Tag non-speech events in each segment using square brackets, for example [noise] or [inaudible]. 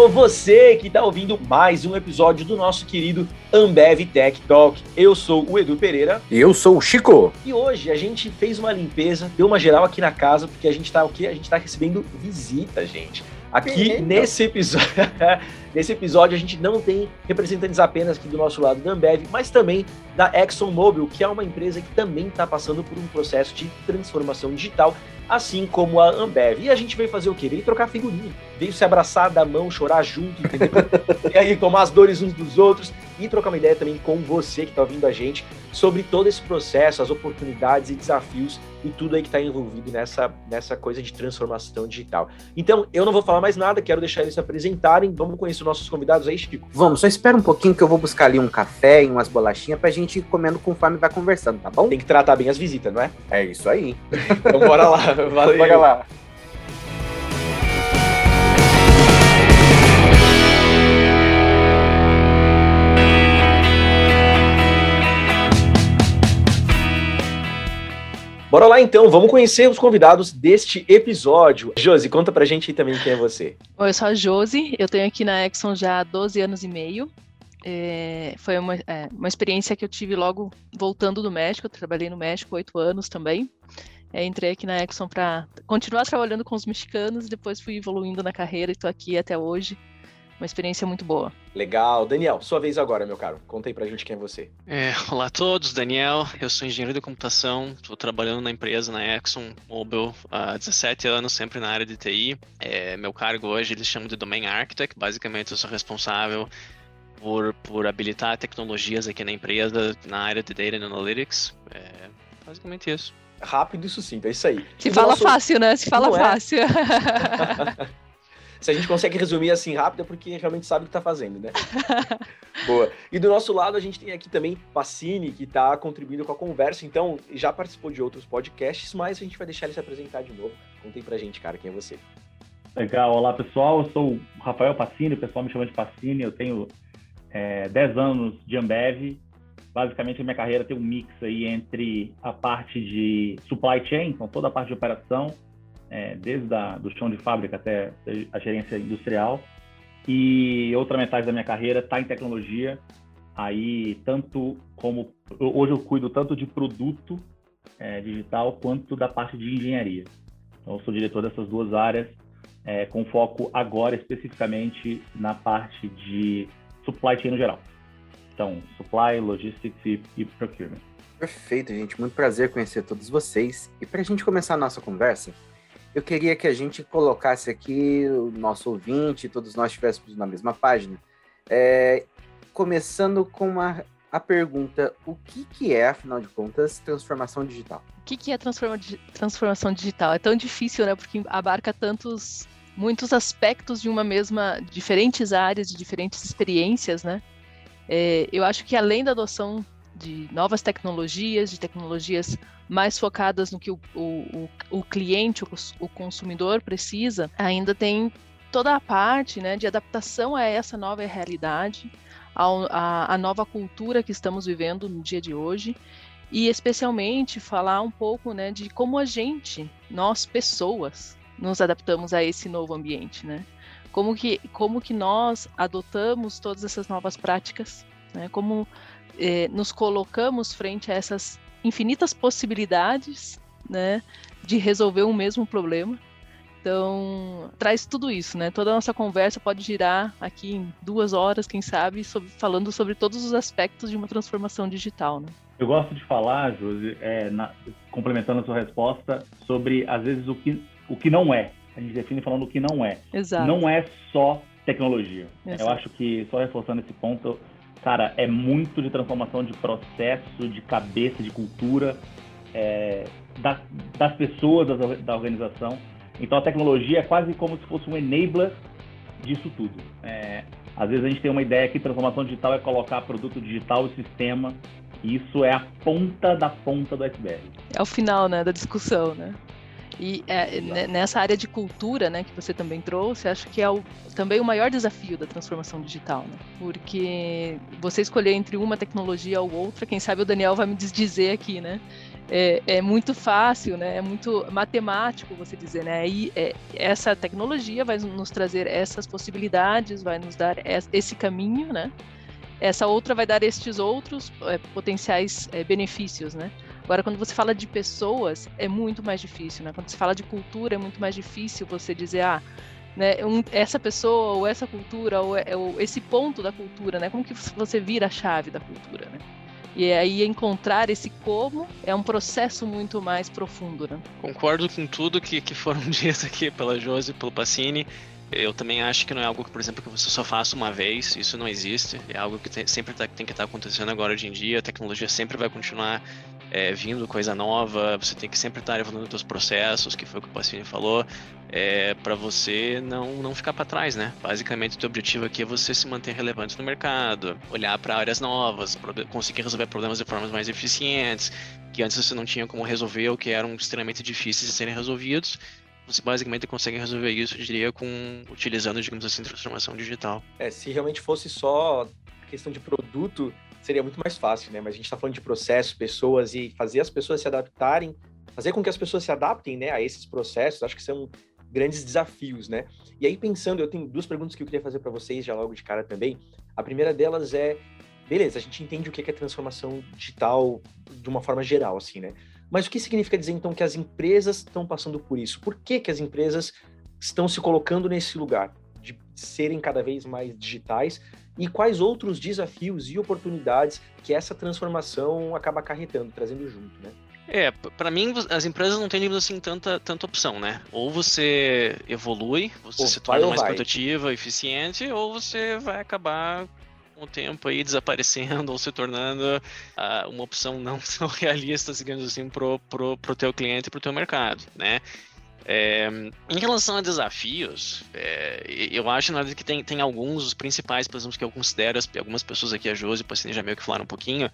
Alô, você que está ouvindo mais um episódio do nosso querido Ambev Tech Talk. Eu sou o Edu Pereira. E eu sou o Chico. E hoje a gente fez uma limpeza, deu uma geral aqui na casa, porque a gente está o quê? A gente está recebendo visita, gente. Aqui Eita. nesse episódio, [laughs] nesse episódio a gente não tem representantes apenas aqui do nosso lado da Ambev, mas também da ExxonMobil, que é uma empresa que também está passando por um processo de transformação digital assim como a Ambev. E a gente veio fazer o quê? Veio trocar figurinha, veio se abraçar, dar mão, chorar junto, entendeu? [laughs] e aí tomar as dores uns dos outros e trocar uma ideia também com você que está ouvindo a gente sobre todo esse processo, as oportunidades e desafios e tudo aí que está envolvido nessa, nessa coisa de transformação digital. Então, eu não vou falar mais nada, quero deixar eles se apresentarem. Vamos conhecer os nossos convidados aí, Chico? Vamos, só espera um pouquinho que eu vou buscar ali um café e umas bolachinhas pra gente ir comendo conforme vai conversando, tá bom? Tem que tratar bem as visitas, não é? É isso aí. então bora lá, [laughs] valeu. Bora lá. Bora lá então, vamos conhecer os convidados deste episódio. Josi, conta pra gente aí também quem é você. Oi, eu sou a Josi, eu tenho aqui na Exxon já há 12 anos e meio. É, foi uma, é, uma experiência que eu tive logo voltando do México, eu trabalhei no México oito anos também. É, entrei aqui na Exxon para continuar trabalhando com os mexicanos, depois fui evoluindo na carreira e estou aqui até hoje uma experiência muito boa. Legal. Daniel, sua vez agora, meu caro. Conta aí pra gente quem é você. É, olá a todos, Daniel. Eu sou engenheiro de computação, estou trabalhando na empresa, na Exxon Mobil, há 17 anos, sempre na área de TI. É, meu cargo hoje eles chamam de Domain Architect. Basicamente, eu sou responsável por, por habilitar tecnologias aqui na empresa, na área de Data Analytics. É basicamente isso. Rápido e sucinto, é isso aí. Se fala nosso... fácil, né? Se fala Não é? fácil. É? [laughs] Se a gente consegue resumir assim rápido, é porque realmente sabe o que está fazendo, né? [laughs] Boa. E do nosso lado, a gente tem aqui também Pacini, que está contribuindo com a conversa. Então, já participou de outros podcasts, mas a gente vai deixar ele se apresentar de novo. Contem pra gente, cara, quem é você. Legal. Olá, pessoal. Eu sou o Rafael Pacini, o pessoal me chama de Pacini. Eu tenho é, 10 anos de Ambev. Basicamente, a minha carreira tem um mix aí entre a parte de supply chain, então toda a parte de operação, é, desde a, do chão de fábrica até a gerência industrial. E outra metade da minha carreira está em tecnologia. Aí, tanto como. Hoje eu cuido tanto de produto é, digital quanto da parte de engenharia. Então, eu sou diretor dessas duas áreas, é, com foco agora especificamente na parte de supply chain no geral. Então, supply, logistics e, e procurement. Perfeito, gente. Muito prazer conhecer todos vocês. E para a gente começar a nossa conversa, eu queria que a gente colocasse aqui o nosso ouvinte, todos nós estivéssemos na mesma página. É, começando com a, a pergunta: o que, que é, afinal de contas, transformação digital? O que, que é transforma, transformação digital? É tão difícil, né? Porque abarca tantos, muitos aspectos de uma mesma, diferentes áreas, de diferentes experiências, né? É, eu acho que além da adoção de novas tecnologias, de tecnologias mais focadas no que o, o, o cliente, o, o consumidor precisa, ainda tem toda a parte né, de adaptação a essa nova realidade, a, a, nova cultura que estamos vivendo no dia de hoje, e especialmente falar um pouco né, de como a gente, nós pessoas, nos adaptamos a esse novo ambiente, né? Como que, como que nós adotamos todas essas novas práticas, né? Como eh, nos colocamos frente a essas infinitas possibilidades, né, de resolver um mesmo problema. Então, traz tudo isso, né? Toda a nossa conversa pode girar aqui em duas horas, quem sabe, sobre, falando sobre todos os aspectos de uma transformação digital, né? Eu gosto de falar, Josi, é, na, complementando a sua resposta, sobre, às vezes, o que, o que não é. A gente define falando o que não é. Exato. Não é só tecnologia. Exato. Eu acho que, só reforçando esse ponto, cara, é muito de transformação de processo, de cabeça, de cultura, é, das, das pessoas, das, da organização. Então a tecnologia é quase como se fosse um enabler disso tudo. É, às vezes a gente tem uma ideia que transformação digital é colocar produto digital e sistema, e isso é a ponta da ponta do iceberg. É o final, né, da discussão, né? E é, nessa área de cultura, né, que você também trouxe, acho que é o, também o maior desafio da transformação digital, né? Porque você escolher entre uma tecnologia ou outra, quem sabe o Daniel vai me dizer aqui, né? é, é, muito fácil, né? É muito matemático você dizer, né? E é, essa tecnologia vai nos trazer essas possibilidades, vai nos dar esse caminho, né? Essa outra vai dar estes outros é, potenciais é, benefícios, né? Agora, quando você fala de pessoas, é muito mais difícil, né? Quando você fala de cultura, é muito mais difícil você dizer, ah, né, um, essa pessoa ou essa cultura ou, é, ou, esse ponto da cultura, né? Como que você vira a chave da cultura, né? E aí encontrar esse como é um processo muito mais profundo, né? Concordo com tudo que, que foram [laughs] ditas aqui pela Josi pelo Pacini. Eu também acho que não é algo que, por exemplo, que você só faça uma vez, isso não existe. É algo que tem, sempre tá, tem que estar tá acontecendo agora hoje em dia. A tecnologia sempre vai continuar é, vindo coisa nova, você tem que sempre estar evoluindo os processos, que foi o que o Pacini falou, é, para você não, não ficar para trás, né? Basicamente, o teu objetivo aqui é você se manter relevante no mercado, olhar para áreas novas, conseguir resolver problemas de formas mais eficientes, que antes você não tinha como resolver ou que eram extremamente difíceis de serem resolvidos. Você basicamente consegue resolver isso, eu diria, com utilizando, digamos assim, transformação digital. É, se realmente fosse só questão de produto, seria muito mais fácil, né? Mas a gente está falando de processos, pessoas e fazer as pessoas se adaptarem, fazer com que as pessoas se adaptem, né, a esses processos, acho que são grandes desafios, né? E aí pensando, eu tenho duas perguntas que eu queria fazer para vocês já logo de cara também. A primeira delas é, beleza, a gente entende o que é transformação digital de uma forma geral, assim, né? Mas o que significa dizer então que as empresas estão passando por isso? Por que que as empresas estão se colocando nesse lugar de serem cada vez mais digitais e quais outros desafios e oportunidades que essa transformação acaba acarretando, trazendo junto, né? É, para mim as empresas não têm assim tanta, tanta opção, né? Ou você evolui, você se torna mais vai. produtiva, eficiente, ou você vai acabar com o tempo aí [laughs] desaparecendo ou se tornando uh, uma opção não [laughs] tão realista, digamos assim, pro, pro, pro teu cliente e pro teu mercado, né? É, em relação a desafios, é, eu acho na verdade que tem, tem alguns, os principais, por exemplo, que eu considero, algumas pessoas aqui, a Josi e o já meio que falaram um pouquinho,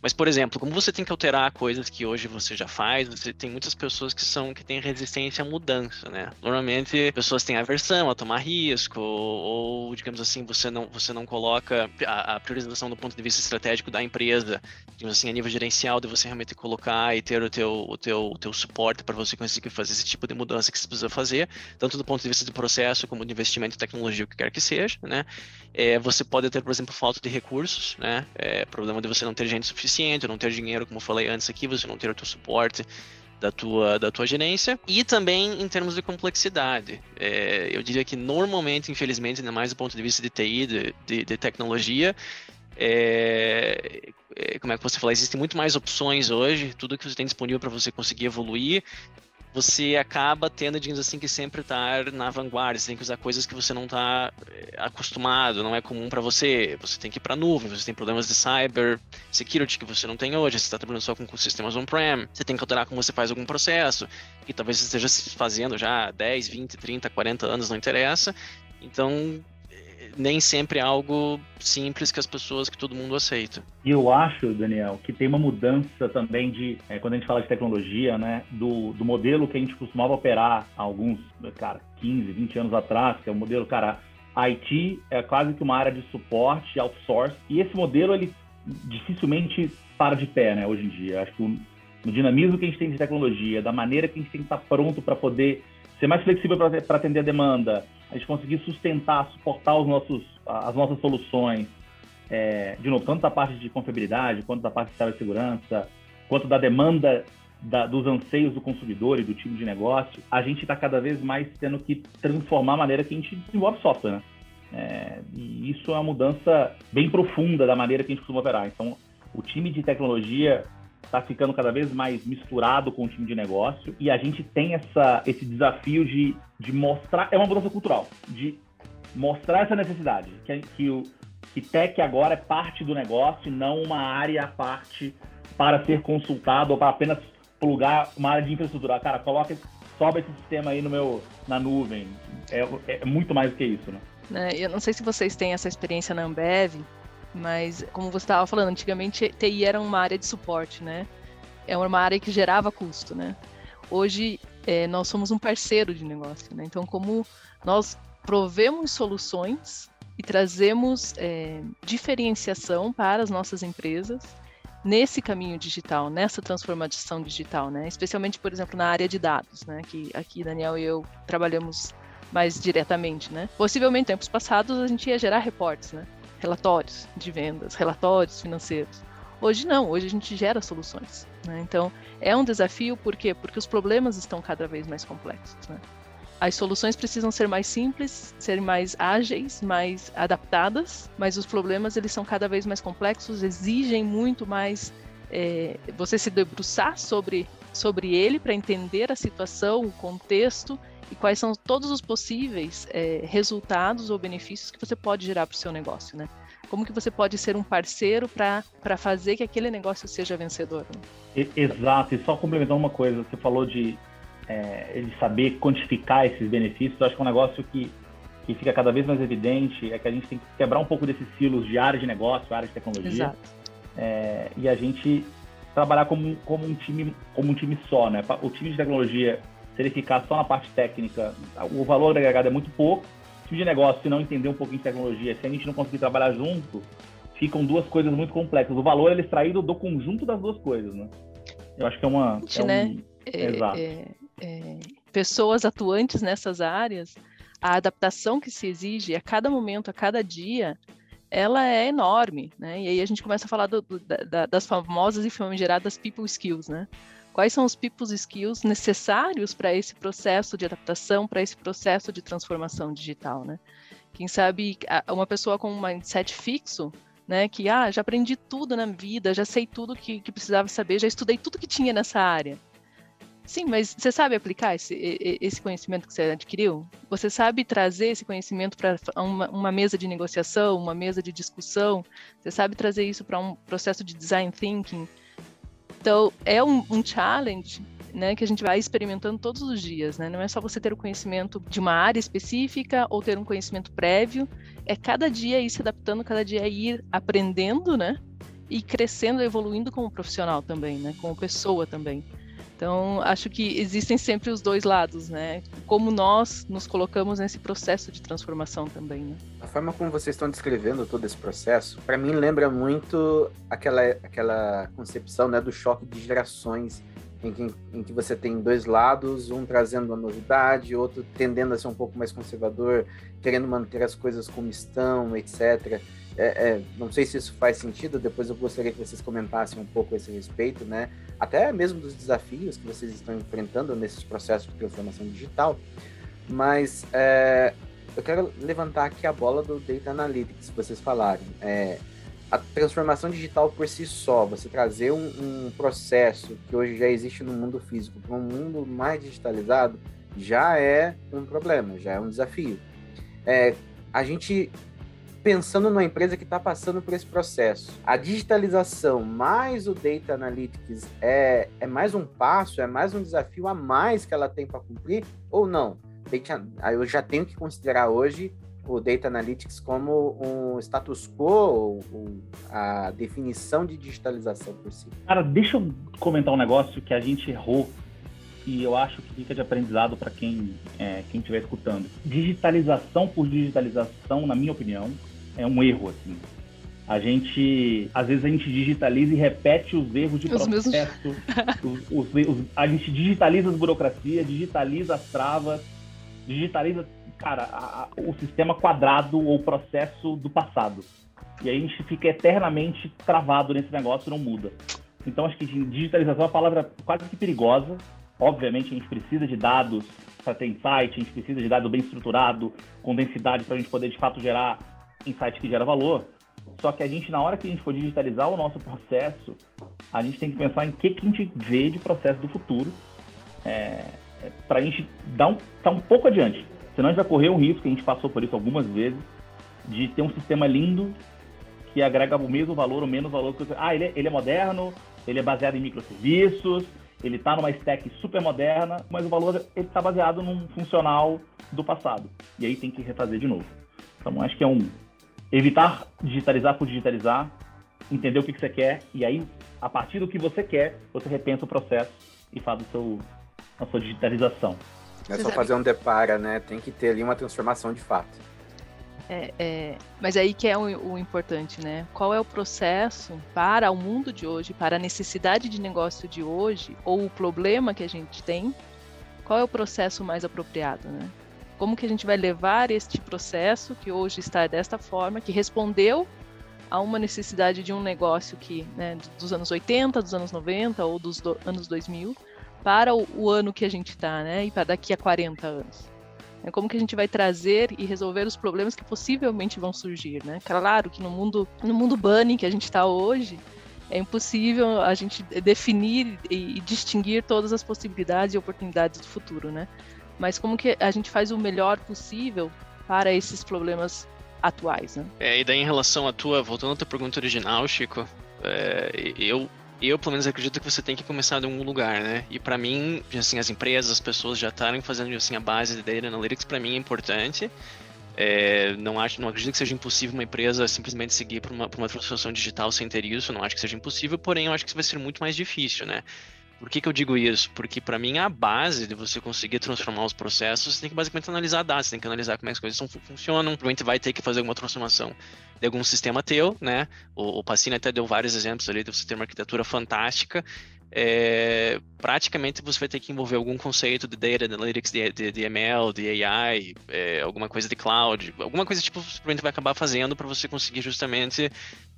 mas, por exemplo, como você tem que alterar coisas que hoje você já faz, você tem muitas pessoas que são que têm resistência à mudança, né? Normalmente, pessoas têm aversão a tomar risco, ou, digamos assim, você não, você não coloca a, a, priorização do ponto de vista estratégico da empresa, digamos assim, a nível gerencial, de você realmente colocar e ter o teu, o teu, o teu suporte para você conseguir fazer esse tipo de mudança que você precisa fazer, tanto do ponto de vista de processo como de investimento em tecnologia, o que quer que seja, né? É, você pode ter, por exemplo, falta de recursos, né? É, problema de você não ter gente suficiente suficiente, não ter dinheiro, como eu falei antes aqui, você não ter o teu suporte da tua, da tua gerência e também em termos de complexidade. É, eu diria que normalmente, infelizmente, ainda mais do ponto de vista de TI, de, de, de tecnologia, é, é, como é que você fala, existem muito mais opções hoje, tudo que você tem disponível para você conseguir evoluir você acaba tendo, digamos assim, que sempre estar na vanguarda. Você tem que usar coisas que você não está eh, acostumado, não é comum para você. Você tem que ir para nuvem, você tem problemas de cyber security que você não tem hoje. Você está trabalhando só com sistemas on-prem. Você tem que alterar como você faz algum processo, que talvez você esteja fazendo já 10, 20, 30, 40 anos, não interessa. Então, nem sempre é algo simples que as pessoas, que todo mundo aceita. E eu acho, Daniel, que tem uma mudança também de, é, quando a gente fala de tecnologia, né, do, do modelo que a gente costumava operar há alguns, cara, 15, 20 anos atrás, que é o modelo, cara, IT é quase que uma área de suporte, outsource, e esse modelo, ele dificilmente para de pé, né, hoje em dia. Acho que o, no dinamismo que a gente tem de tecnologia, da maneira que a gente tem que estar pronto para poder ser mais flexível para atender a demanda, a gente conseguir sustentar, suportar os nossos, as nossas soluções, é, de novo, tanto da parte de confiabilidade, quanto da parte de cibersegurança, quanto da demanda da, dos anseios do consumidor e do time de negócio, a gente está cada vez mais tendo que transformar a maneira que a gente desenvolve software, né? É, e isso é uma mudança bem profunda da maneira que a gente costuma operar. Então, o time de tecnologia está ficando cada vez mais misturado com o time de negócio e a gente tem essa, esse desafio de, de mostrar, é uma mudança cultural, de mostrar essa necessidade, que, que o que tech agora é parte do negócio e não uma área à parte para ser consultado ou para apenas plugar uma área de infraestrutura. Cara, coloca, sobe esse sistema aí no meu, na nuvem. É, é muito mais do que isso, né? né eu não sei se vocês têm essa experiência na Ambev, mas, como você estava falando, antigamente TI era uma área de suporte, né? É uma área que gerava custo, né? Hoje, é, nós somos um parceiro de negócio, né? Então, como nós provemos soluções e trazemos é, diferenciação para as nossas empresas, nesse caminho digital, nessa transformação digital, né? Especialmente, por exemplo, na área de dados, né? Que aqui Daniel e eu trabalhamos mais diretamente, né? Possivelmente, em tempos passados, a gente ia gerar reportes, né? Relatórios de vendas, relatórios financeiros. Hoje não, hoje a gente gera soluções. Né? Então, é um desafio, por quê? Porque os problemas estão cada vez mais complexos. Né? As soluções precisam ser mais simples, serem mais ágeis, mais adaptadas, mas os problemas eles são cada vez mais complexos, exigem muito mais é, você se debruçar sobre, sobre ele para entender a situação, o contexto e quais são todos os possíveis é, resultados ou benefícios que você pode gerar para o seu negócio, né? Como que você pode ser um parceiro para fazer que aquele negócio seja vencedor? Né? Exato, e só complementando uma coisa, você falou de é, de saber quantificar esses benefícios, eu acho que é um negócio que, que fica cada vez mais evidente é que a gente tem que quebrar um pouco desses silos de área de negócio, área de tecnologia, é, e a gente trabalhar como, como, um time, como um time só, né? O time de tecnologia, se ele ficar só na parte técnica, o valor agregado é muito pouco. O time de negócio, se não entender um pouquinho de tecnologia, se a gente não conseguir trabalhar junto, ficam duas coisas muito complexas. O valor é extraído do conjunto das duas coisas, né? Eu acho que é uma. É né? um... É, Exato. É, é, pessoas atuantes nessas áreas, a adaptação que se exige a cada momento, a cada dia, ela é enorme, né? E aí a gente começa a falar do, do, da, das famosas e famigeradas people skills, né? Quais são os people skills necessários para esse processo de adaptação, para esse processo de transformação digital, né? Quem sabe uma pessoa com um mindset fixo, né? Que ah, já aprendi tudo na vida, já sei tudo que, que precisava saber, já estudei tudo que tinha nessa área. Sim, mas você sabe aplicar esse, esse conhecimento que você adquiriu? Você sabe trazer esse conhecimento para uma, uma, mesa de negociação, uma mesa de discussão? Você sabe trazer isso para um processo de design thinking? Então, é um, um challenge né, que a gente vai experimentando todos os dias, né? Não é só você ter o conhecimento de uma área específica ou ter um conhecimento prévio, é cada dia ir se adaptando, cada dia ir aprendendo, né? E crescendo, evoluindo como profissional também, né? Como pessoa também. Então, acho que existem sempre os dois lados, né? Como nós nos colocamos nesse processo de transformação também, né? A forma como vocês estão descrevendo todo esse processo, para mim lembra muito aquela, aquela concepção né, do choque de gerações, em que, em que você tem dois lados, um trazendo uma novidade, outro tendendo a ser um pouco mais conservador, querendo manter as coisas como estão, etc. É, é, não sei se isso faz sentido, depois eu gostaria que vocês comentassem um pouco a esse respeito, né? Até mesmo dos desafios que vocês estão enfrentando nesses processos de transformação digital. Mas é, eu quero levantar aqui a bola do Data Analytics, vocês falaram. É, a transformação digital por si só, você trazer um, um processo que hoje já existe no mundo físico para um mundo mais digitalizado, já é um problema, já é um desafio. É, a gente pensando numa empresa que está passando por esse processo. A digitalização mais o Data Analytics é, é mais um passo, é mais um desafio a mais que ela tem para cumprir ou não? Eu já tenho que considerar hoje o Data Analytics como um status quo, a definição de digitalização por si. Cara, deixa eu comentar um negócio que a gente errou e eu acho que fica de aprendizado para quem é, quem estiver escutando. Digitalização por digitalização, na minha opinião, é um erro, assim. A gente, às vezes a gente digitaliza e repete os erros de os processo. Mesmos... os, os, os, a gente digitaliza as burocracias, digitaliza as travas, digitaliza, cara, a, o sistema quadrado ou processo do passado. E aí a gente fica eternamente travado nesse negócio e não muda. Então acho que digitalização é uma palavra quase que perigosa. Obviamente a gente precisa de dados para ter insight, a gente precisa de dado bem estruturado, com densidade para a gente poder de fato gerar insight que gera valor. Só que a gente, na hora que a gente for digitalizar o nosso processo, a gente tem que pensar em que, que a gente vê de processo do futuro é, é para a gente dar um, tá um pouco adiante. Senão a gente vai correr o risco, a gente passou por isso algumas vezes, de ter um sistema lindo que agrega o mesmo valor ou menos valor. Que ah, ele é, ele é moderno, ele é baseado em microserviços, ele está numa stack super moderna, mas o valor está baseado num funcional do passado. E aí tem que refazer de novo. Então acho que é um evitar digitalizar por digitalizar, entender o que, que você quer e aí, a partir do que você quer, você repensa o processo e faz o seu, a sua digitalização. Não é só fazer um depara, né? Tem que ter ali uma transformação de fato. É, é, mas aí que é o, o, importante, né? Qual é o processo para o mundo de hoje, para a necessidade de negócio de hoje, ou o problema que a gente tem? Qual é o processo mais apropriado, né? Como que a gente vai levar este processo que hoje está desta forma, que respondeu a uma necessidade de um negócio que, né, dos anos 80, dos anos 90 ou dos do, anos 2000, para o, o ano que a gente está, né? E para daqui a 40 anos. É como que a gente vai trazer e resolver os problemas que possivelmente vão surgir, né? Claro que no mundo, no mundo bunny que a gente está hoje, é impossível a gente definir e distinguir todas as possibilidades e oportunidades do futuro, né? Mas como que a gente faz o melhor possível para esses problemas atuais, né? É, e daí em relação à tua, voltando à tua pergunta original, Chico, é, eu eu pelo menos acredito que você tem que começar de algum lugar, né? E para mim, assim, as empresas, as pessoas já estarem fazendo assim a base de data analytics para mim é importante. É, não acho, não acredito que seja impossível uma empresa simplesmente seguir para uma, uma transformação digital sem ter isso. Não acho que seja impossível, porém eu acho que vai ser muito mais difícil, né? Por que, que eu digo isso? Porque para mim a base de você conseguir transformar os processos, você tem que basicamente analisar dados, você tem que analisar como é que as coisas funcionam, provavelmente vai ter que fazer alguma transformação de algum sistema teu, né? O, o Pacini até deu vários exemplos ali de você ter uma arquitetura fantástica. É, praticamente você vai ter que envolver algum conceito de data analytics, de, de, de ML, de AI, é, alguma coisa de cloud, alguma coisa tipo provavelmente vai acabar fazendo para você conseguir justamente,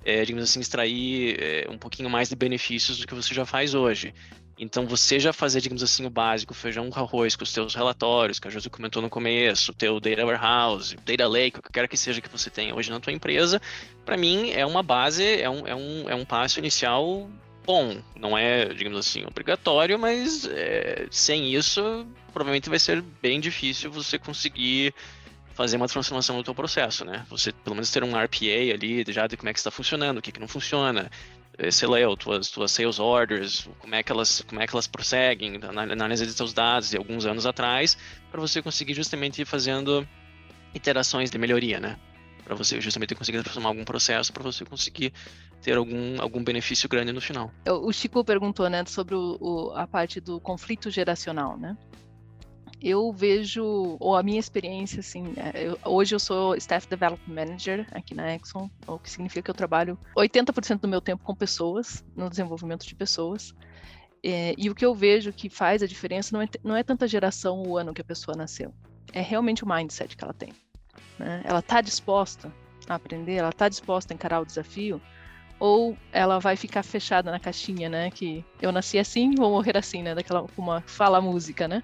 é, digamos assim, extrair é, um pouquinho mais de benefícios do que você já faz hoje. Então, você já fazer, digamos assim, o básico, feijão com arroz, com os teus relatórios, que a Josi comentou no começo, teu data warehouse, data lake, o que quer que seja que você tenha hoje na tua empresa, para mim é uma base, é um, é, um, é um passo inicial bom. Não é, digamos assim, obrigatório, mas é, sem isso, provavelmente vai ser bem difícil você conseguir fazer uma transformação no teu processo, né? Você pelo menos ter um RPA ali, já de como é que está funcionando, o que, que não funciona, sei lá, tuas, tuas sales orders, como é que elas, como é que elas prosseguem, análise de seus dados de alguns anos atrás, para você conseguir justamente ir fazendo iterações de melhoria, né? Para você justamente conseguir transformar algum processo, para você conseguir ter algum, algum benefício grande no final. O Chico perguntou, né, sobre o, o, a parte do conflito geracional, né? Eu vejo, ou a minha experiência, assim, é, eu, hoje eu sou Staff Development Manager aqui na Exxon, o que significa que eu trabalho 80% do meu tempo com pessoas, no desenvolvimento de pessoas. É, e o que eu vejo que faz a diferença não é, não é tanta geração o ano que a pessoa nasceu, é realmente o mindset que ela tem. Né? Ela está disposta a aprender, ela está disposta a encarar o desafio, ou ela vai ficar fechada na caixinha, né? Que eu nasci assim, vou morrer assim, né? Daquela uma fala música, né?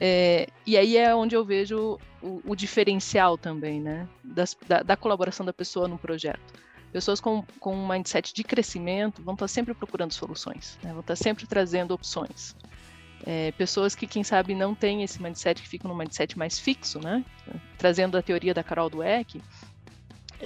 É, e aí é onde eu vejo o, o diferencial também, né? Das, da, da, colaboração da pessoa no projeto. Pessoas com, com um mindset de crescimento vão estar sempre procurando soluções, né? vão estar sempre trazendo opções. É, pessoas que, quem sabe, não têm esse mindset, que ficam no mindset mais fixo, né? Trazendo a teoria da Carol Dweck,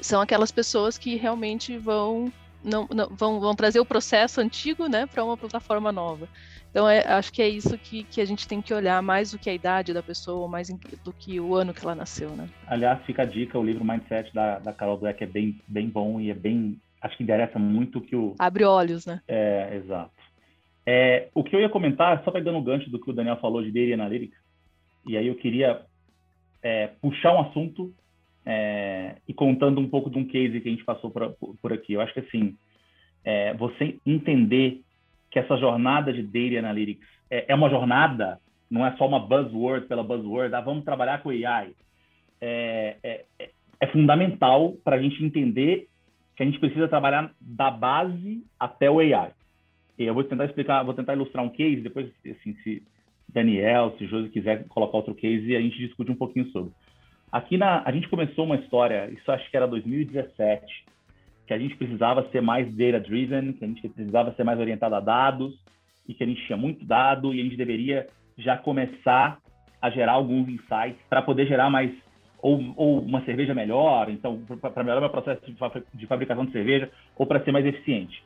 são aquelas pessoas que realmente vão não, não, vão, vão trazer o processo antigo né, para uma plataforma nova. Então, é, acho que é isso que, que a gente tem que olhar mais do que a idade da pessoa, mais do que o ano que ela nasceu, né? Aliás, fica a dica, o livro Mindset da, da Carol Dweck é bem, bem bom e é bem... Acho que interessa muito que o... Abre olhos, né? É, exato. É, o que eu ia comentar, só pegando o gancho do que o Daniel falou de Data Analytics, e aí eu queria é, puxar um assunto é, e contando um pouco de um case que a gente passou por, por aqui. Eu acho que, assim, é, você entender que essa jornada de Data Analytics é, é, uma jornada, não é só uma buzzword pela buzzword, ah, vamos trabalhar com AI. É, é, é, é fundamental para a gente entender que a gente precisa trabalhar da base até o AI. Eu vou tentar explicar, vou tentar ilustrar um case, depois, assim, se Daniel, se Josi quiser colocar outro case, a gente discute um pouquinho sobre. Aqui na, a gente começou uma história, isso acho que era 2017, que a gente precisava ser mais data-driven, que a gente precisava ser mais orientado a dados, e que a gente tinha muito dado, e a gente deveria já começar a gerar alguns insights para poder gerar mais, ou, ou, uma cerveja melhor, então, para melhorar o processo de, fabricação de cerveja, ou para ser mais eficiente.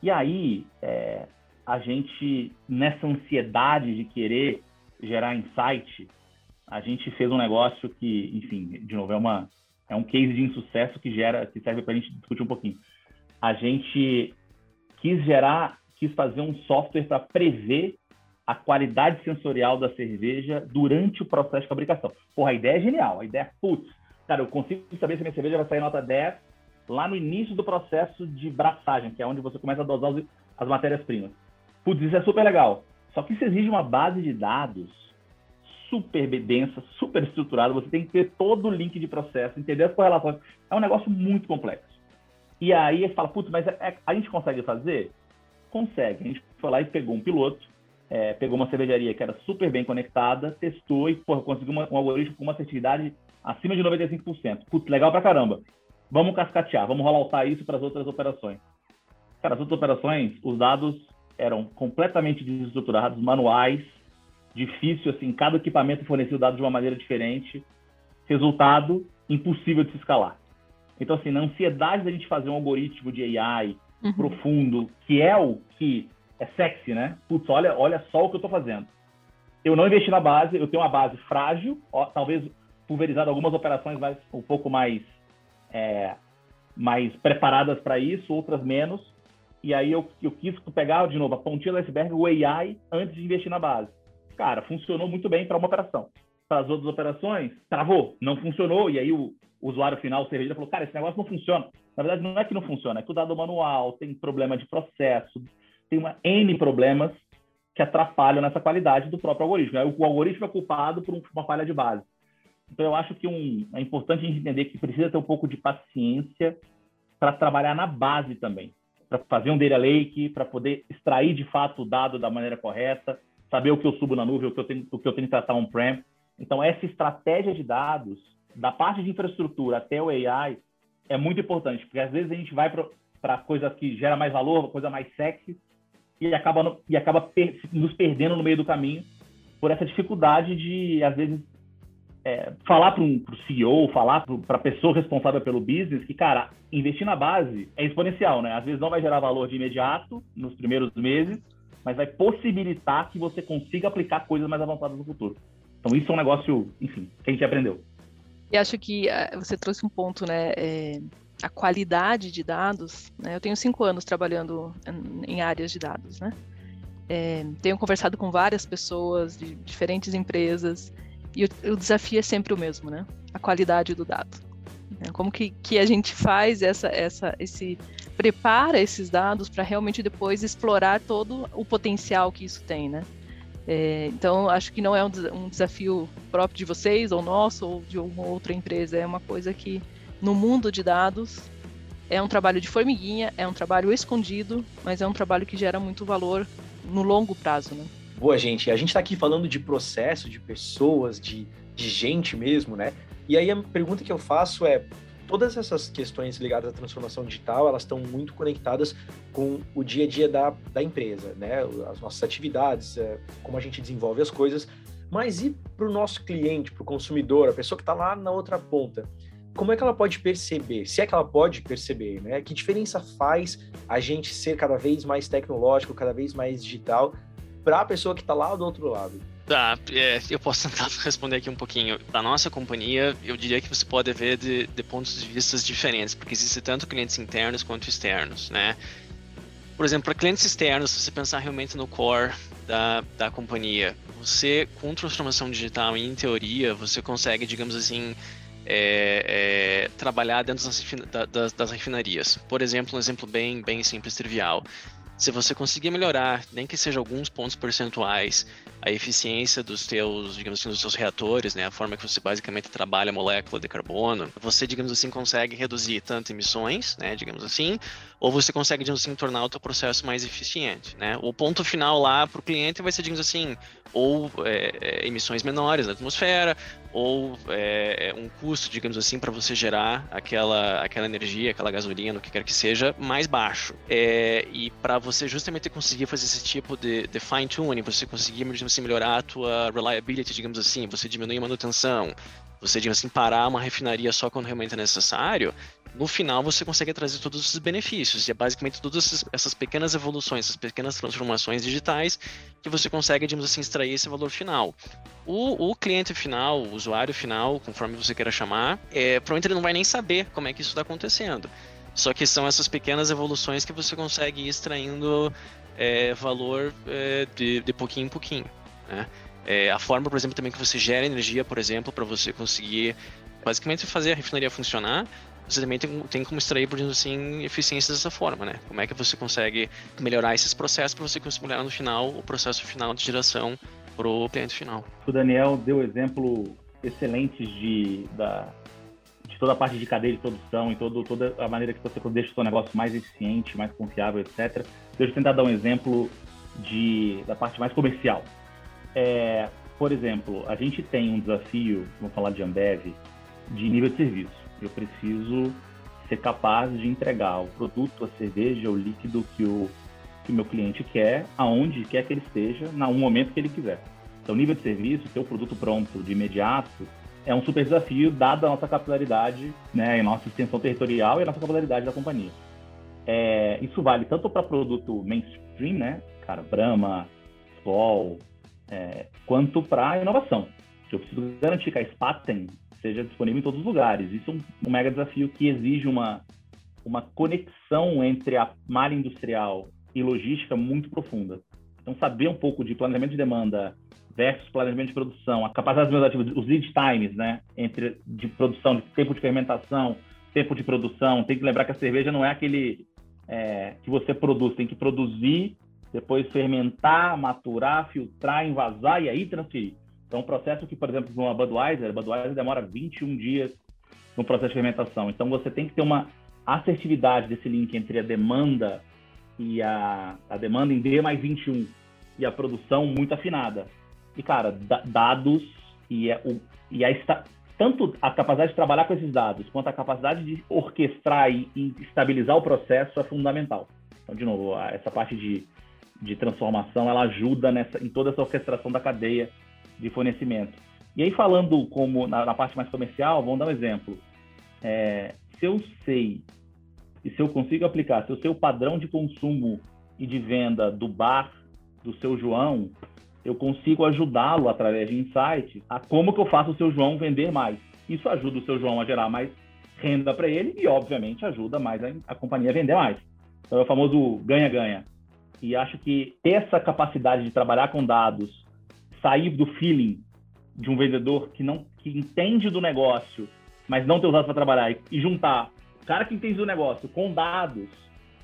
E aí, é, a gente, nessa ansiedade de querer gerar insight, a gente fez um negócio que, enfim, de novo, é uma, é um case de insucesso que gera, que serve para a gente discutir um pouquinho. A gente quis gerar, quis fazer um software para prever a qualidade sensorial da cerveja durante o processo de fabricação. Porra, a ideia é genial. A ideia é, putz, cara, eu consigo saber se minha cerveja vai sair nota 10 lá no início do processo de braçagem, que é onde você começa a dosar as matérias-primas. Putz, isso é super legal. Só que isso exige uma base de dados super densa, super estruturada. Você tem que ter todo o link de processo, entender as correlações. É um negócio muito complexo. E aí você fala, putz, mas é, é, a gente consegue fazer? Consegue. A gente foi lá e pegou um piloto, é, pegou uma cervejaria que era super bem conectada, testou e porra, conseguiu uma, um algoritmo com uma assertividade acima de 95%. Putz, legal pra caramba. Vamos cascatear, vamos rolloutar isso para as outras operações. Cara, as outras operações, os dados eram completamente desestruturados, manuais, difícil, assim, cada equipamento fornecia dados de uma maneira diferente. Resultado, impossível de se escalar. Então, assim, na ansiedade da gente fazer um algoritmo de AI uhum. profundo, que é o que é sexy, né? Putz, olha, olha só o que eu estou fazendo. Eu não investi na base, eu tenho uma base frágil, ó, talvez pulverizado algumas operações mais, um pouco mais, é, mais preparadas para isso, outras menos. E aí eu, eu quis pegar, de novo, a pontinha do iceberg, o AI, antes de investir na base. Cara, funcionou muito bem para uma operação. Para as outras operações, travou, não funcionou. E aí o, usuário final, o cerveja, falou, cara, esse negócio não funciona. Na verdade, não é que não funciona, é que o dado manual tem problema de processo, tem uma N problemas que atrapalham nessa qualidade do próprio algoritmo. O algoritmo é culpado por uma falha de base. Então, eu acho que um, é importante a gente entender que precisa ter um pouco de paciência para trabalhar na base também, para fazer um data lake, para poder extrair de fato o dado da maneira correta, saber o que eu subo na nuvem, o que eu tenho, o que eu tenho que tratar on-prem. Então, essa estratégia de dados, da parte de infraestrutura até o AI, é muito importante, porque às vezes a gente vai para coisas que geram mais valor, coisa mais sexy, e acaba, no, e acaba per, nos perdendo no meio do caminho por essa dificuldade de, às vezes, é, falar para um CEO, falar para a pessoa responsável pelo business que, cara, investir na base é exponencial, né? Às vezes não vai gerar valor de imediato nos primeiros meses, mas vai possibilitar que você consiga aplicar coisas mais avançadas no futuro. Então isso é um negócio, enfim, que a gente aprendeu. E acho que uh, você trouxe um ponto, né? É, a qualidade de dados. Né? Eu tenho cinco anos trabalhando em áreas de dados, né? É, tenho conversado com várias pessoas de diferentes empresas e o, o desafio é sempre o mesmo, né? A qualidade do dado. Né? Como que, que a gente faz essa, essa, esse prepara esses dados para realmente depois explorar todo o potencial que isso tem, né? É, então, acho que não é um, um, desafio próprio de vocês, ou nosso, ou de uma outra empresa. É uma coisa que, no mundo de dados, é um trabalho de formiguinha, é um trabalho escondido, mas é um trabalho que gera muito valor no longo prazo, né? Boa, gente. A gente está aqui falando de processo, de pessoas, de, de gente mesmo, né? E aí a pergunta que eu faço é: todas essas questões ligadas à transformação digital, elas estão muito conectadas com o dia a dia da, da empresa, né? As nossas atividades, é, como a gente desenvolve as coisas. Mas e para o nosso cliente, para o consumidor, a pessoa que está lá na outra ponta? Como é que ela pode perceber? Se é que ela pode perceber, né? Que diferença faz a gente ser cada vez mais tecnológico, cada vez mais digital, para a pessoa que está lá do outro lado? Tá, é, eu posso tentar [laughs] responder aqui um pouquinho. Da nossa companhia, eu diria que você pode ver de, de pontos de vista diferentes, porque existem tanto clientes internos quanto externos, né? Por exemplo, para clientes externos, se você pensar realmente no core da, da companhia, você, com transformação digital, em teoria, você consegue, digamos assim, é, é, trabalhar dentro das, das, das, refinarias. Por exemplo, um exemplo bem, bem simples, trivial. Se você conseguir melhorar, nem que seja alguns pontos percentuais, a eficiência dos teus, digamos assim, dos seus reatores, né, a forma que você basicamente trabalha a molécula de carbono, você, digamos assim, consegue reduzir tanto emissões, né, digamos assim, ou você consegue, digamos assim, tornar o teu processo mais eficiente, né? O ponto final lá para o cliente vai ser, digamos assim, ou é, é, emissões menores na atmosfera, ou é, é um custo, digamos assim, para você gerar aquela, aquela energia, aquela gasolina, o que quer que seja, mais baixo. É, e para você justamente conseguir fazer esse tipo de, de fine tuning, você conseguir, digamos assim, melhorar a tua reliability, digamos assim, você diminuir a manutenção, você, digamos assim, parar uma refinaria só quando realmente é necessário, no final você consegue trazer todos esses benefícios. E é basicamente todas essas pequenas evoluções, essas pequenas transformações digitais que você consegue, digamos assim, extrair esse valor final. O, o cliente final, o usuário final, conforme você queira chamar, é, provavelmente ele não vai nem saber como é que isso está acontecendo. Só que são essas pequenas evoluções que você consegue ir extraindo é, valor é, de, de pouquinho em pouquinho. Né? É, a forma, por exemplo, também que você gera energia, por exemplo, para você conseguir basicamente fazer a refinaria funcionar, você também tem, tem como extrair, por exemplo, assim, eficiências dessa forma, né? Como é que você consegue melhorar esses processos para você conseguir melhorar no final o processo final de geração para o cliente final. O Daniel deu exemplo excelentes de, da, de toda a parte de cadeia de produção e todo, toda a maneira que você deixa o seu negócio mais eficiente, mais confiável, etc. Deixa eu tentar dar um exemplo de, da parte mais comercial. É, por exemplo, a gente tem um desafio, vamos falar de Ambev, de nível de serviço. Eu preciso ser capaz de entregar o produto, a cerveja, o líquido que o, que o meu cliente quer, aonde quer que ele esteja, no momento que ele quiser. Então, nível de serviço, ter o produto pronto de imediato, é um super desafio, dada a nossa capilaridade, né, nossa extensão territorial e a nossa capilaridade da companhia. É, isso vale tanto para produto mainstream, né, cara, Brahma, Sol, é, quanto para inovação. Eu preciso garantir que a Spaten seja disponível em todos os lugares. Isso é um, um mega desafio que exige uma, uma conexão entre a malha industrial e logística muito profunda. Então, saber um pouco de planejamento de demanda versus planejamento de produção, a capacidade administrativa, os lead times, né, entre de produção, de tempo de fermentação, tempo de produção. Tem que lembrar que a cerveja não é aquele é, que você produz, tem que produzir, depois fermentar, maturar, filtrar, envasar e aí transferir. Então, um processo que, por exemplo, numa Budweiser, Budweiser demora 21 dias no processo de fermentação. Então, você tem que ter uma assertividade desse link entre a demanda e a, a demanda em D mais 21 e a produção muito afinada. E, cara, dados e, a, o, e a, tanto a capacidade de trabalhar com esses dados quanto a capacidade de orquestrar e, e estabilizar o processo é fundamental. Então, de novo, essa parte de, de transformação, ela ajuda nessa, em toda essa orquestração da cadeia de fornecimento. E aí, falando como na, na parte mais comercial, vamos dar um exemplo. É, se eu sei e se eu consigo aplicar, se eu sei o padrão de consumo e de venda do bar do seu João, eu consigo ajudá-lo através de insights a como que eu faço o seu João vender mais. Isso ajuda o seu João a gerar mais renda para ele e, obviamente, ajuda mais a, a companhia a vender mais. Então, é o famoso ganha-ganha. E acho que ter essa capacidade de trabalhar com dados sair do feeling de um vendedor que não que entende do negócio, mas não ter usado para trabalhar e, e juntar o cara que entende do negócio com dados,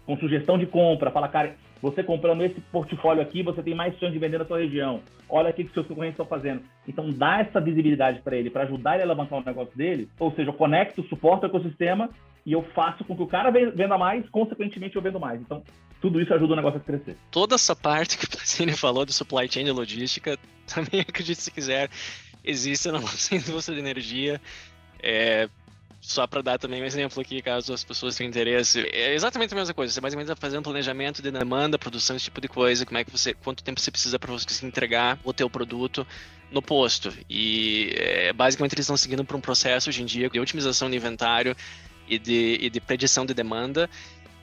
com sugestão de compra, fala, cara, você comprando esse portfólio aqui, você tem mais chance de vender na sua região. Olha o que seus concorrentes estão fazendo. Então, dá essa visibilidade para ele, para ajudar ele a alavancar o negócio dele. Ou seja, eu conecto, suporto o ecossistema e eu faço com que o cara venda mais, consequentemente eu vendo mais. Então, tudo isso ajuda o negócio a crescer. Toda essa parte que o Placini [laughs] falou de supply chain e logística, [laughs] também acredito se quiser, existe na nossa [laughs] indústria de energia. É, só para dar também um exemplo aqui, caso as pessoas tenham interesse, é exatamente a mesma coisa. Você basicamente está fazendo um planejamento de demanda, produção, esse tipo de coisa, como é que você, quanto tempo você precisa para você entregar o teu produto no posto. E é, basicamente eles estão seguindo por um processo hoje em dia de otimização de inventário e de, e de predição de demanda.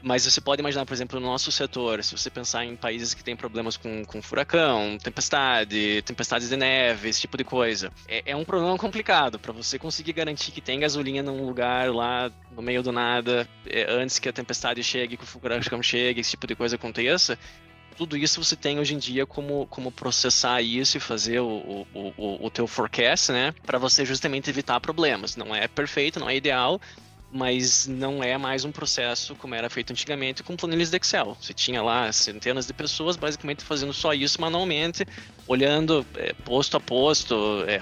Mas você pode imaginar, por exemplo, no nosso setor, se você pensar em países que têm problemas com, com furacão, tempestade, tempestades de neve, esse tipo de coisa, é, é um problema complicado para você conseguir garantir que tem gasolina num lugar lá no meio do nada, é, antes que a tempestade chegue, que o furacão chegue, esse tipo de coisa aconteça. Tudo isso você tem hoje em dia como, como processar isso e fazer o, o, o, o teu forecast, né? Para você justamente evitar problemas. Não é perfeito, não é ideal, mas não é mais um processo como era feito antigamente com planilhas de Excel. Você tinha lá centenas de pessoas basicamente fazendo só isso manualmente, olhando é, posto a posto, é,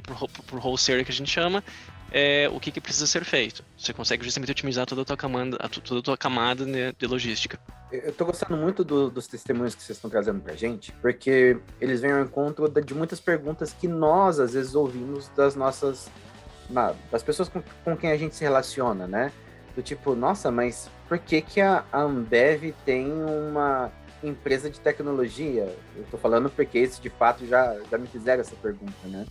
por, por que a gente chama, é, o que, que, precisa ser feito. Você consegue justamente otimizar toda a tua camada, a, toda a tua camada de, de logística. Eu estou gostando muito do, dos testemunhos que vocês estão trazendo para a gente, porque eles vêm ao encontro de muitas perguntas que nós, às vezes, ouvimos das nossas das pessoas com, com quem a gente se relaciona, né? Do tipo, nossa, mas por que, que a Ambev tem uma empresa de tecnologia? Eu tô falando porque isso de fato já, já me fizeram essa pergunta, né?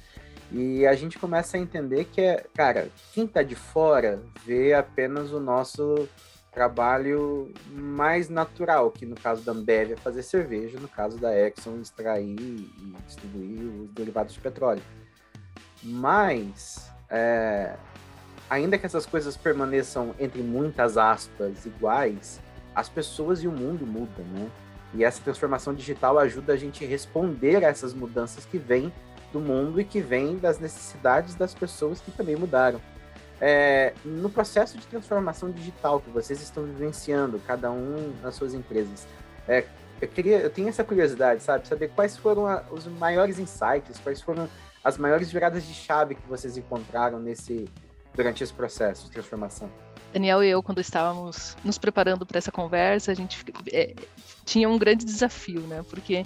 E a gente começa a entender que é, cara, quem tá de fora vê apenas o nosso trabalho mais natural, que no caso da Ambev é fazer cerveja, no caso da Exxon extrair e distribuir os derivados de petróleo. Mas é, ainda que essas coisas permaneçam entre muitas aspas iguais, as pessoas e o mundo mudam, né? E essa transformação digital ajuda a gente a responder a essas mudanças que vêm do mundo e que vêm das necessidades das pessoas que também mudaram. É, no processo de transformação digital que vocês estão vivenciando, cada um nas suas empresas, é, eu queria, eu tenho essa curiosidade, sabe, saber quais foram a, os maiores insights, quais foram as maiores viradas de chave que vocês encontraram nesse durante esse processo de transformação. Daniel e eu, quando estávamos nos preparando para essa conversa, a gente é, tinha um grande desafio, né? Porque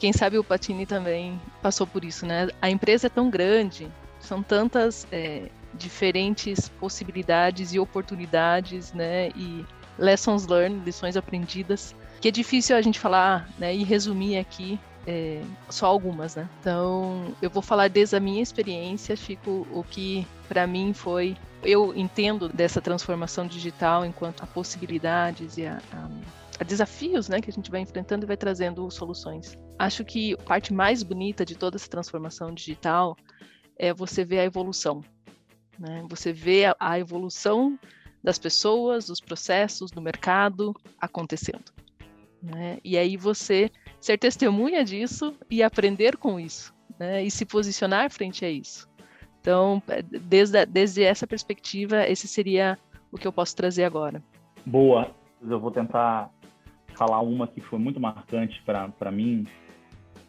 quem sabe o Patini também passou por isso, né? A empresa é tão grande, são tantas é, diferentes possibilidades e oportunidades, né? E lessons learned, lições aprendidas, que é difícil a gente falar, né? E resumir aqui é, só algumas, né? Então, eu vou falar desde a minha experiência, fico o que para mim foi eu entendo dessa transformação digital enquanto a possibilidades e a, a, a, desafios né, que a gente vai enfrentando e vai trazendo soluções. Acho que a parte mais bonita de toda essa transformação digital é você ver a evolução. Né? Você vê a, a evolução das pessoas, dos processos, do mercado acontecendo. Né? E aí você ser testemunha disso e aprender com isso, né? e se posicionar frente a isso. Então, é, desde, desde essa perspectiva, esse seria o que eu posso trazer agora. Boa. Eu vou tentar falar uma que foi muito marcante para mim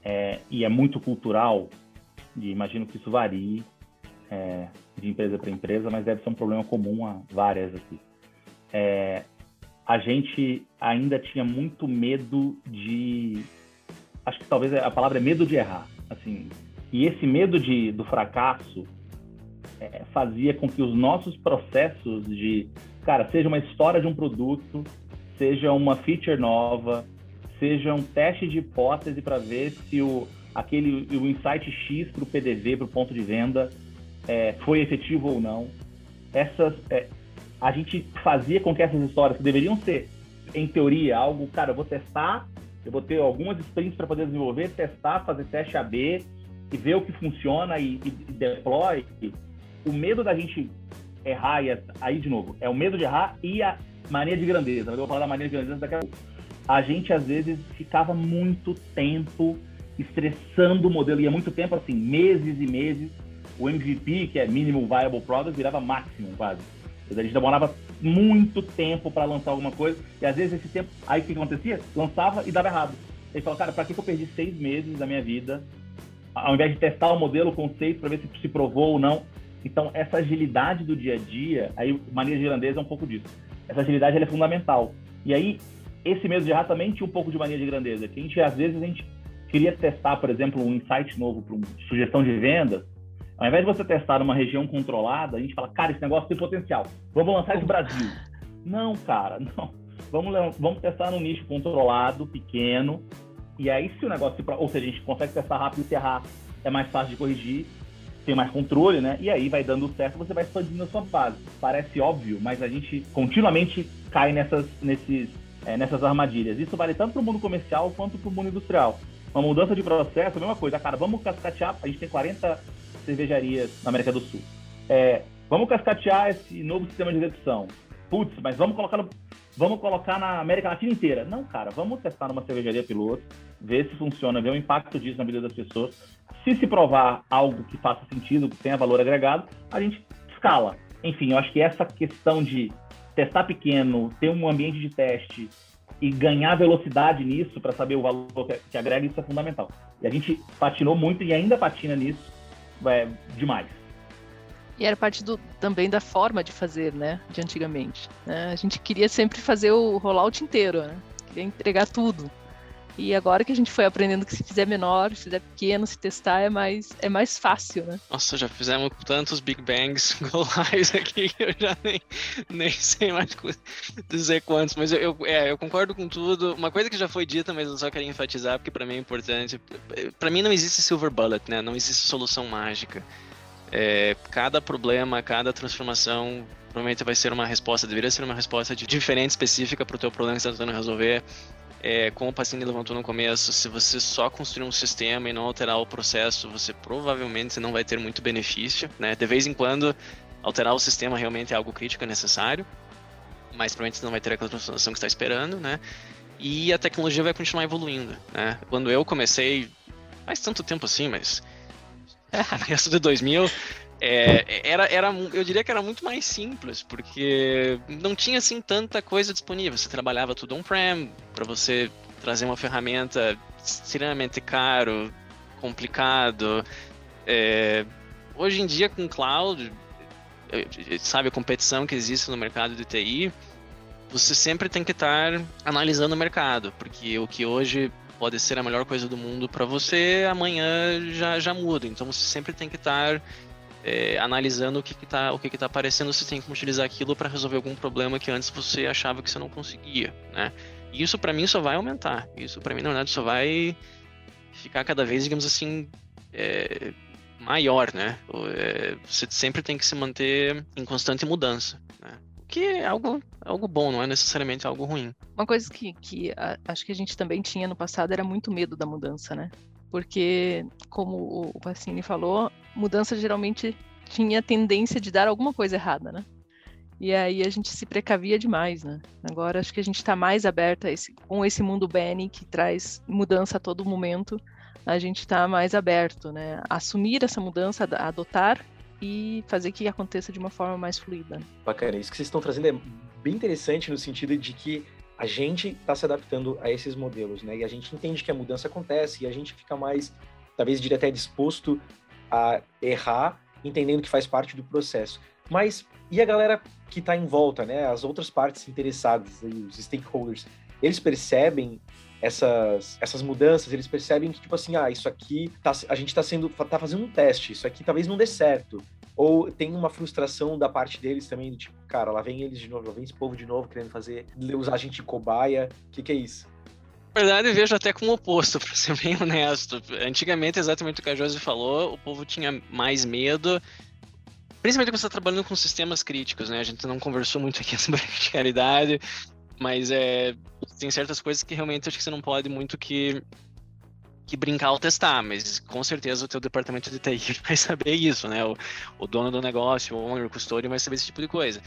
é, e é muito cultural, e imagino que isso varie é, de empresa para empresa, mas deve ser um problema comum a várias aqui. É, a gente ainda tinha muito medo de. Acho que talvez a palavra é medo de errar. Assim, e esse medo de, do fracasso é, fazia com que os nossos processos de, cara, seja uma história de um produto, seja uma feature nova, seja um teste de hipótese para ver se o, aquele, o insight X para o PDV, para o ponto de venda, é, foi efetivo ou não. Essas, é, a gente fazia com que essas histórias que deveriam ser, em teoria, algo, cara, eu vou testar, eu vou ter algumas sprints para poder desenvolver, testar, fazer teste AB e ver o que funciona e, e, deploy o medo da gente errar, e aí de novo, é o medo de errar e a mania de grandeza. Eu vou falar da mania de grandeza daqui a pouco. A gente, às vezes, ficava muito tempo estressando o modelo, ia muito tempo, assim, meses e meses. O MVP, que é Minimal Viable Product, virava Maximum, quase. A gente demorava muito tempo para lançar alguma coisa, e às vezes esse tempo, aí o que acontecia? Lançava e dava errado. Ele falou, cara, para que eu perdi seis meses da minha vida, ao invés de testar o modelo, o conceito, para ver se se provou ou não? Então, essa agilidade do dia a dia, aí mania de grandeza é um pouco disso. Essa agilidade é fundamental. E aí, esse medo de errar também tinha um pouco de mania de grandeza, que a gente, às vezes, a gente queria testar, por exemplo, um insight novo para uma sugestão de vendas. Ao invés de você testar numa região controlada, a gente fala, cara, esse negócio tem potencial. Vamos lançar isso no Brasil. [laughs] Não, cara, não. Vamos, vamos testar num nicho controlado, pequeno. E aí, se o negócio, ou seja, a gente consegue testar rápido e errar, é mais fácil de corrigir tem mais controle, né? E aí vai dando certo, você vai expandindo a sua base. Parece óbvio, mas a gente continuamente cai nessas, nesses, é, nessas armadilhas. Isso vale tanto para o mundo comercial quanto para o mundo industrial. Uma mudança de processo, a mesma coisa. Cara, vamos cascatear. A gente tem 40 cervejarias na América do Sul. É, vamos cascatear esse novo sistema de execução. Putz, mas vamos colocar no, vamos colocar na América Latina inteira. Não, cara, vamos testar numa cervejaria piloto, ver se funciona, ver o impacto disso na vida das pessoas. Se se provar algo que faça sentido, que tenha valor agregado, a gente escala. Enfim, eu acho que essa questão de testar pequeno, ter um ambiente de teste e ganhar velocidade nisso para saber o valor que, que, agrega, isso é fundamental. E a gente patinou muito e ainda patina nisso é, demais. E era parte do, também da forma de fazer, né, de antigamente. Né? A gente queria sempre fazer o rollout inteiro, né? Queria entregar tudo. E agora que a gente foi aprendendo que se fizer menor, se fizer pequeno, se testar é mais, é mais fácil, né? Nossa, já fizemos tantos Big Bangs [laughs] Go aqui que eu já nem, nem sei mais dizer quantos, mas eu, eu, é, eu concordo com tudo. Uma coisa que já foi dita, mas eu só queria enfatizar porque para mim é importante. Para mim não existe silver bullet, né? Não existe solução mágica. É, cada problema, cada transformação provavelmente vai ser uma resposta, deveria ser uma resposta de, diferente, específica para o teu problema que você está tentando resolver é, como o Pacini levantou no começo, se você só construir um sistema e não alterar o processo, você provavelmente não vai ter muito benefício, né? De vez em quando, alterar o sistema realmente é algo crítico, é necessário, mas provavelmente você não vai ter aquela transformação que está esperando, né? E a tecnologia vai continuar evoluindo, né? Quando eu comecei, faz tanto tempo assim, mas [laughs] começo de 2000, É, era, era, eu diria que era muito mais simples, porque não tinha assim tanta coisa disponível. Você trabalhava tudo on-prem, para você trazer uma ferramenta extremamente caro, complicado. É, hoje em dia, com cloud, sabe a competição que existe no mercado de TI, você sempre tem que estar analisando o mercado, porque o que hoje pode ser a melhor coisa do mundo para você, amanhã já, já muda. Então você sempre tem que estar é, analisando o que está o que que tá aparecendo, você tem como utilizar aquilo para resolver algum problema que antes você achava que você não conseguia, né? E isso para mim só vai aumentar. Isso para mim na verdade só vai ficar cada vez, digamos assim, é, maior, né? É, você sempre tem que se manter em constante mudança, né? Que é algo, algo bom, não é necessariamente algo ruim. Uma coisa que, que a, acho que a gente também tinha no passado era muito medo da mudança, né? Porque, como o Pacini falou, mudança geralmente tinha tendência de dar alguma coisa errada, né? E aí a gente se precavia demais, né? Agora acho que a gente está mais aberta esse, com esse mundo Benny que traz mudança a todo momento. A gente está mais aberto, né? Assumir essa mudança, adotar e fazer que aconteça de uma forma mais fluida. Bacana. Isso que vocês estão trazendo é bem interessante no sentido de que a gente está se adaptando a esses modelos, né? E a gente entende que a mudança acontece e a gente fica mais, talvez diria até disposto a errar, entendendo que faz parte do processo. Mas e a galera que está em volta, né? As outras partes interessadas, os stakeholders, eles percebem essas, essas mudanças, eles percebem que, tipo assim, ah, isso aqui, tá, a gente está sendo, tá fazendo um teste, isso aqui talvez não dê certo. Ou tem uma frustração da parte deles também, do tipo, cara, lá vem eles de novo, lá vem esse povo de novo querendo fazer, usar a gente de cobaia. O que, que é isso? Na verdade, eu vejo até como oposto, [laughs] para ser bem honesto. Antigamente, exatamente o que a Josi falou, o povo tinha mais medo, principalmente quando você está trabalhando com sistemas críticos, né? A gente não conversou muito aqui [laughs] sobre criticalidade, mas é, tem certas coisas que realmente acho que você não pode muito que que brincar ou testar, mas com certeza o teu departamento de TI [laughs] vai saber isso, né? O, o dono do negócio, o owner, o custódio vai saber esse tipo de coisa.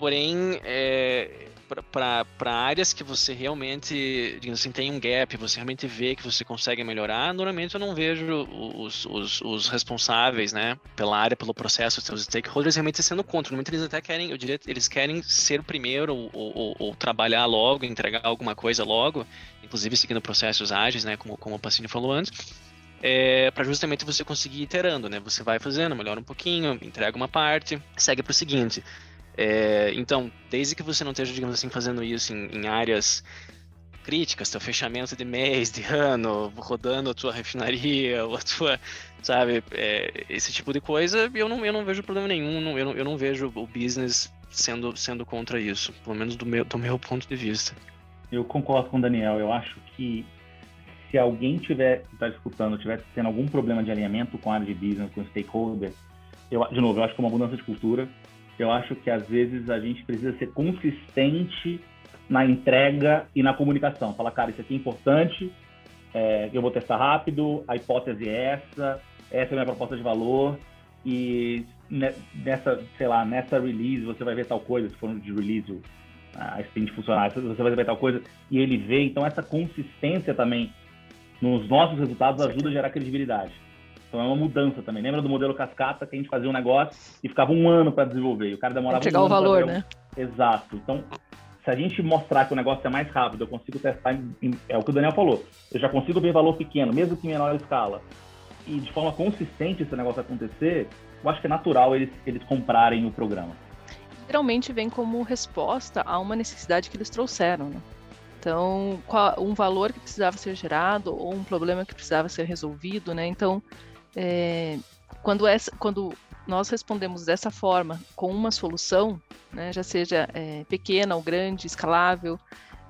Porém, é, para áreas que você realmente, assim, tem um gap, você realmente vê que você consegue melhorar, normalmente eu não vejo os, os, os responsáveis, né, pela área, pelo processo, os stakeholders realmente sendo contra. Normalmente eles até querem, eu diria, eles querem ser o primeiro ou, ou, ou trabalhar logo, entregar alguma coisa logo, inclusive seguindo processos ágeis, né, como, como o Pacini falou antes. É, para justamente você conseguir iterando, né? Você vai fazendo, melhora um pouquinho, entrega uma parte, segue para o seguinte. É, então, desde que você não esteja, digamos assim, fazendo isso em, em áreas críticas, teu fechamento de mês, de ano, rodando a tua refinaria, ou a tua, sabe, é, esse tipo de coisa, eu não, eu não vejo problema nenhum, eu, não, eu não vejo o business sendo, sendo contra isso, pelo menos do meu, do meu ponto de vista. Eu concordo com o Daniel, eu acho que se alguém tiver, está escutando, tiver tendo algum problema de alinhamento com a área de business, com stakeholder, eu, de novo, eu acho que é uma mudança de cultura, eu acho que às vezes a gente precisa ser consistente na entrega e na comunicação. Falar, cara, isso aqui é importante, é, eu vou testar rápido, a hipótese é essa, essa é a minha proposta de valor, e nessa, sei lá, nessa release você vai ver tal coisa, se for de release a sprint funcionar, você vai ver tal coisa, e ele vê, então essa consistência também nos nossos resultados ajuda a gerar credibilidade. Então é uma mudança também. Lembra do modelo cascata que a gente fazia um negócio e ficava um ano para desenvolver? E o cara demorava chegar um o valor, né? Exato. Então, se a gente mostrar que o negócio é mais rápido, eu consigo testar, em... é o que o Daniel falou, eu já consigo ver valor pequeno, mesmo que em menor escala, e de forma consistente esse negócio acontecer, eu acho que é natural eles, eles comprarem o programa. Geralmente vem como resposta a uma necessidade que eles trouxeram, né? Então, um valor que precisava ser gerado ou um problema que precisava ser resolvido, né? Então, é, quando, essa, quando nós respondemos dessa forma, com uma solução, né, já seja é, pequena ou grande, escalável,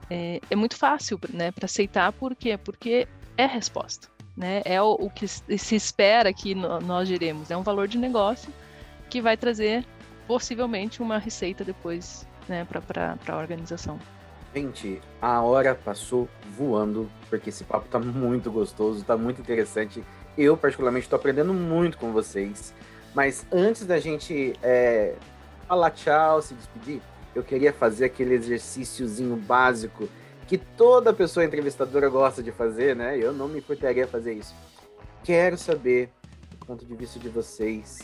é, é muito fácil né, para aceitar, por quê? Porque é resposta. Né? É o, o que se espera que nós geremos. É um valor de negócio que vai trazer possivelmente uma receita depois né, para a organização. Gente, a hora passou voando, porque esse papo está muito gostoso, está muito interessante. Eu, particularmente, estou aprendendo muito com vocês. Mas antes da gente é, falar tchau, se despedir, eu queria fazer aquele exercíciozinho básico que toda pessoa entrevistadora gosta de fazer, né? Eu não me importaria fazer isso. Quero saber, do ponto de vista de vocês,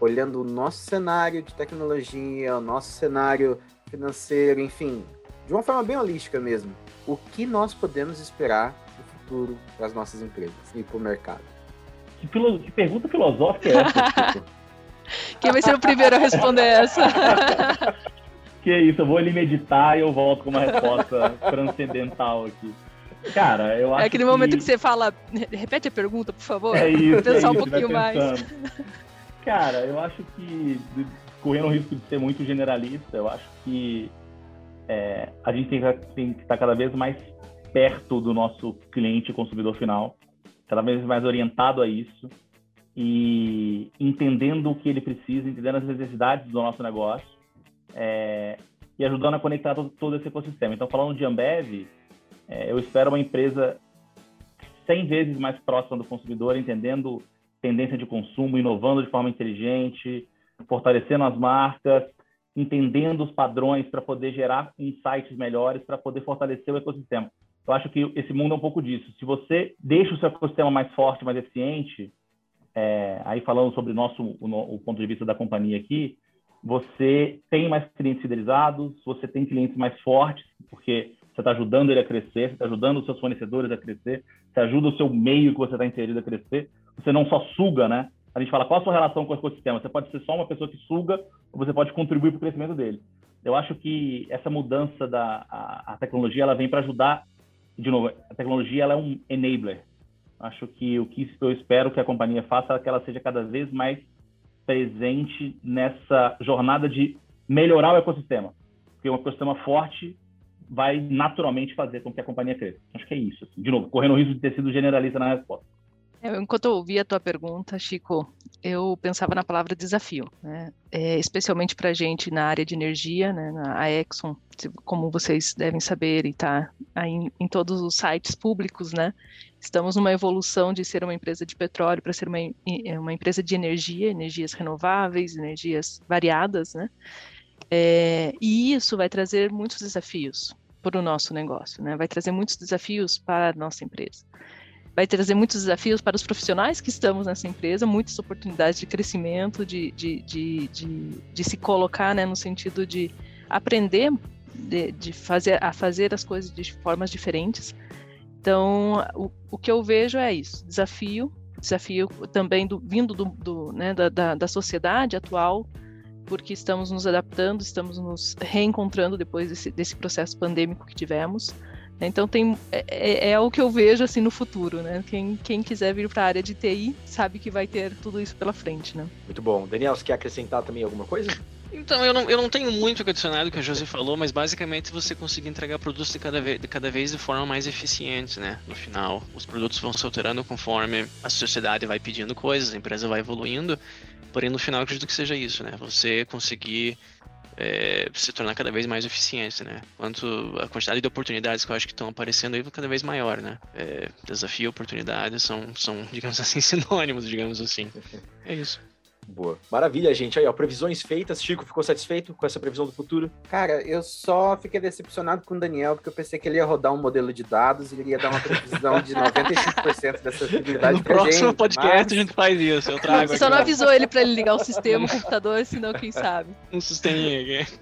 olhando o nosso cenário de tecnologia, o nosso cenário financeiro, enfim, de uma forma bem holística mesmo. O que nós podemos esperar no futuro para as nossas empresas e para o mercado? Que, filo... que, pergunta filosófica é essa? [laughs] Quem vai ser o primeiro a responder essa? [laughs] que isso, eu vou ali meditar e eu volto com uma resposta transcendental aqui. Cara, eu é acho É aquele que... momento que você fala, repete a pergunta, por favor. É isso, Pensar é um isso, pouquinho mais. Cara, eu acho que, correndo o risco de ser muito generalista, eu acho que é, a gente tem, tem que estar cada vez mais perto do nosso cliente consumidor final, cada vez mais orientado a isso e entendendo o que ele precisa, entendendo as necessidades do nosso negócio é, e ajudando a conectar todo, todo, esse ecossistema. Então, falando de Ambev, é, eu espero uma empresa 100 vezes mais próxima do consumidor, entendendo tendência de consumo, inovando de forma inteligente, fortalecendo as marcas, entendendo os padrões para poder gerar insights melhores, para poder fortalecer o ecossistema. Eu acho que esse mundo é um pouco disso. Se você deixa o seu ecossistema mais forte, mais eficiente, é, aí falando sobre nosso, o, ponto de vista da companhia aqui, você tem mais clientes fidelizados, você tem clientes mais fortes, porque você está ajudando ele a crescer, você está ajudando os seus fornecedores a crescer, você ajuda o seu meio que você está inserido a crescer. Você não só suga, né? A gente fala qual a sua relação com o ecossistema. Você pode ser só uma pessoa que suga ou você pode contribuir para o crescimento dele. Eu acho que essa mudança da a, a tecnologia ela vem para ajudar. De novo, a tecnologia ela é um enabler. Acho que o que eu espero que a companhia faça é que ela seja cada vez mais presente nessa jornada de melhorar o ecossistema. Porque um ecossistema forte vai naturalmente fazer com que a companhia cresça. Acho que é isso. Assim. De novo, correndo o risco de ter sido generalista na resposta. Enquanto eu ouvia a tua pergunta, Chico, eu pensava na palavra desafio, né? é, especialmente para a gente na área de energia, né? a Exxon, como vocês devem saber e está em, em todos os sites públicos, né? estamos numa evolução de ser uma empresa de petróleo para ser uma, uma empresa de energia, energias renováveis, energias variadas, né? É, e isso vai trazer muitos desafios para o nosso negócio, né? Vai trazer muitos desafios para a nossa empresa. Vai trazer muitos desafios para os profissionais que estamos nessa empresa, muitas oportunidades de crescimento, de, de, de, de, se colocar né, no sentido de aprender de, de, fazer, a fazer as coisas de formas diferentes. Então, o, o que eu vejo é isso: desafio, desafio também do, vindo do, do né, da, da, da sociedade atual, porque estamos nos adaptando, estamos nos reencontrando depois desse, desse processo pandêmico que tivemos. Então tem é, é, é, o que eu vejo assim no futuro, né? Quem, quem quiser vir para a área de TI sabe que vai ter tudo isso pela frente, né? Muito bom. Daniel, você quer acrescentar também alguma coisa? Então, eu não, eu não tenho muito que adicionar do que a Josi falou, mas basicamente você conseguir entregar produtos de cada, vez, de cada vez de forma mais eficiente, né? No final, os produtos vão se alterando conforme a sociedade vai pedindo coisas, a empresa vai evoluindo, porém no final eu acredito que seja isso, né? Você conseguir é, se tornar cada vez mais eficiente, né? Quanto a quantidade de oportunidades que eu acho que estão aparecendo aí cada vez maior, né? É, desafio e oportunidade são, são, [laughs] digamos assim, sinônimos, digamos assim. É isso. Boa. Maravilha, gente. Aí, ó, previsões feitas. Chico, ficou satisfeito com essa previsão do futuro? Cara, eu só fiquei decepcionado com o Daniel, porque eu pensei que ele ia rodar um modelo de dados e ele ia dar uma previsão de [laughs] 95% dessa acessibilidade No próximo gente, podcast mas... a gente faz isso. Eu trago Você só não avisou ele para ele ligar o sistema, o computador, senão quem sabe. Um sisteminha aqui.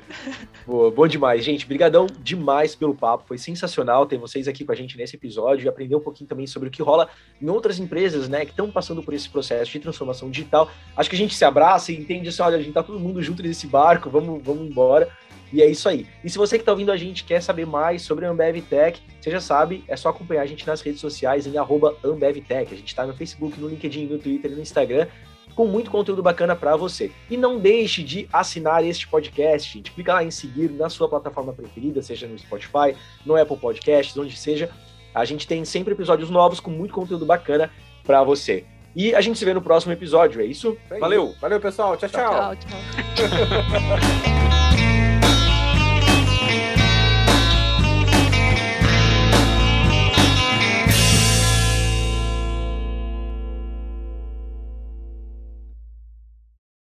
Boa, bom demais, gente. Brigadão demais pelo papo. Foi sensacional ter vocês aqui com a gente nesse episódio e aprender um pouquinho também sobre o que rola em outras empresas, né, que estão passando por esse processo de transformação digital. Acho que a gente se abraça e entende assim, olha, a gente tá todo mundo junto nesse barco, vamos, vamos embora. E é isso aí. E se você que está ouvindo a gente quer saber mais sobre a Ambev Tech, você já sabe, é só acompanhar a gente nas redes sociais em AmbevTech. A gente está no Facebook, no LinkedIn, no Twitter e no Instagram com muito conteúdo bacana para você. E não deixe de assinar este podcast, gente. Clica lá em seguir na sua plataforma preferida, seja no Spotify, no Apple Podcasts, onde seja. A gente tem sempre episódios novos com muito conteúdo bacana para você. E a gente se vê no próximo episódio, é isso? É Valeu! Valeu, pessoal. tchau. tchau. tchau, tchau. [laughs]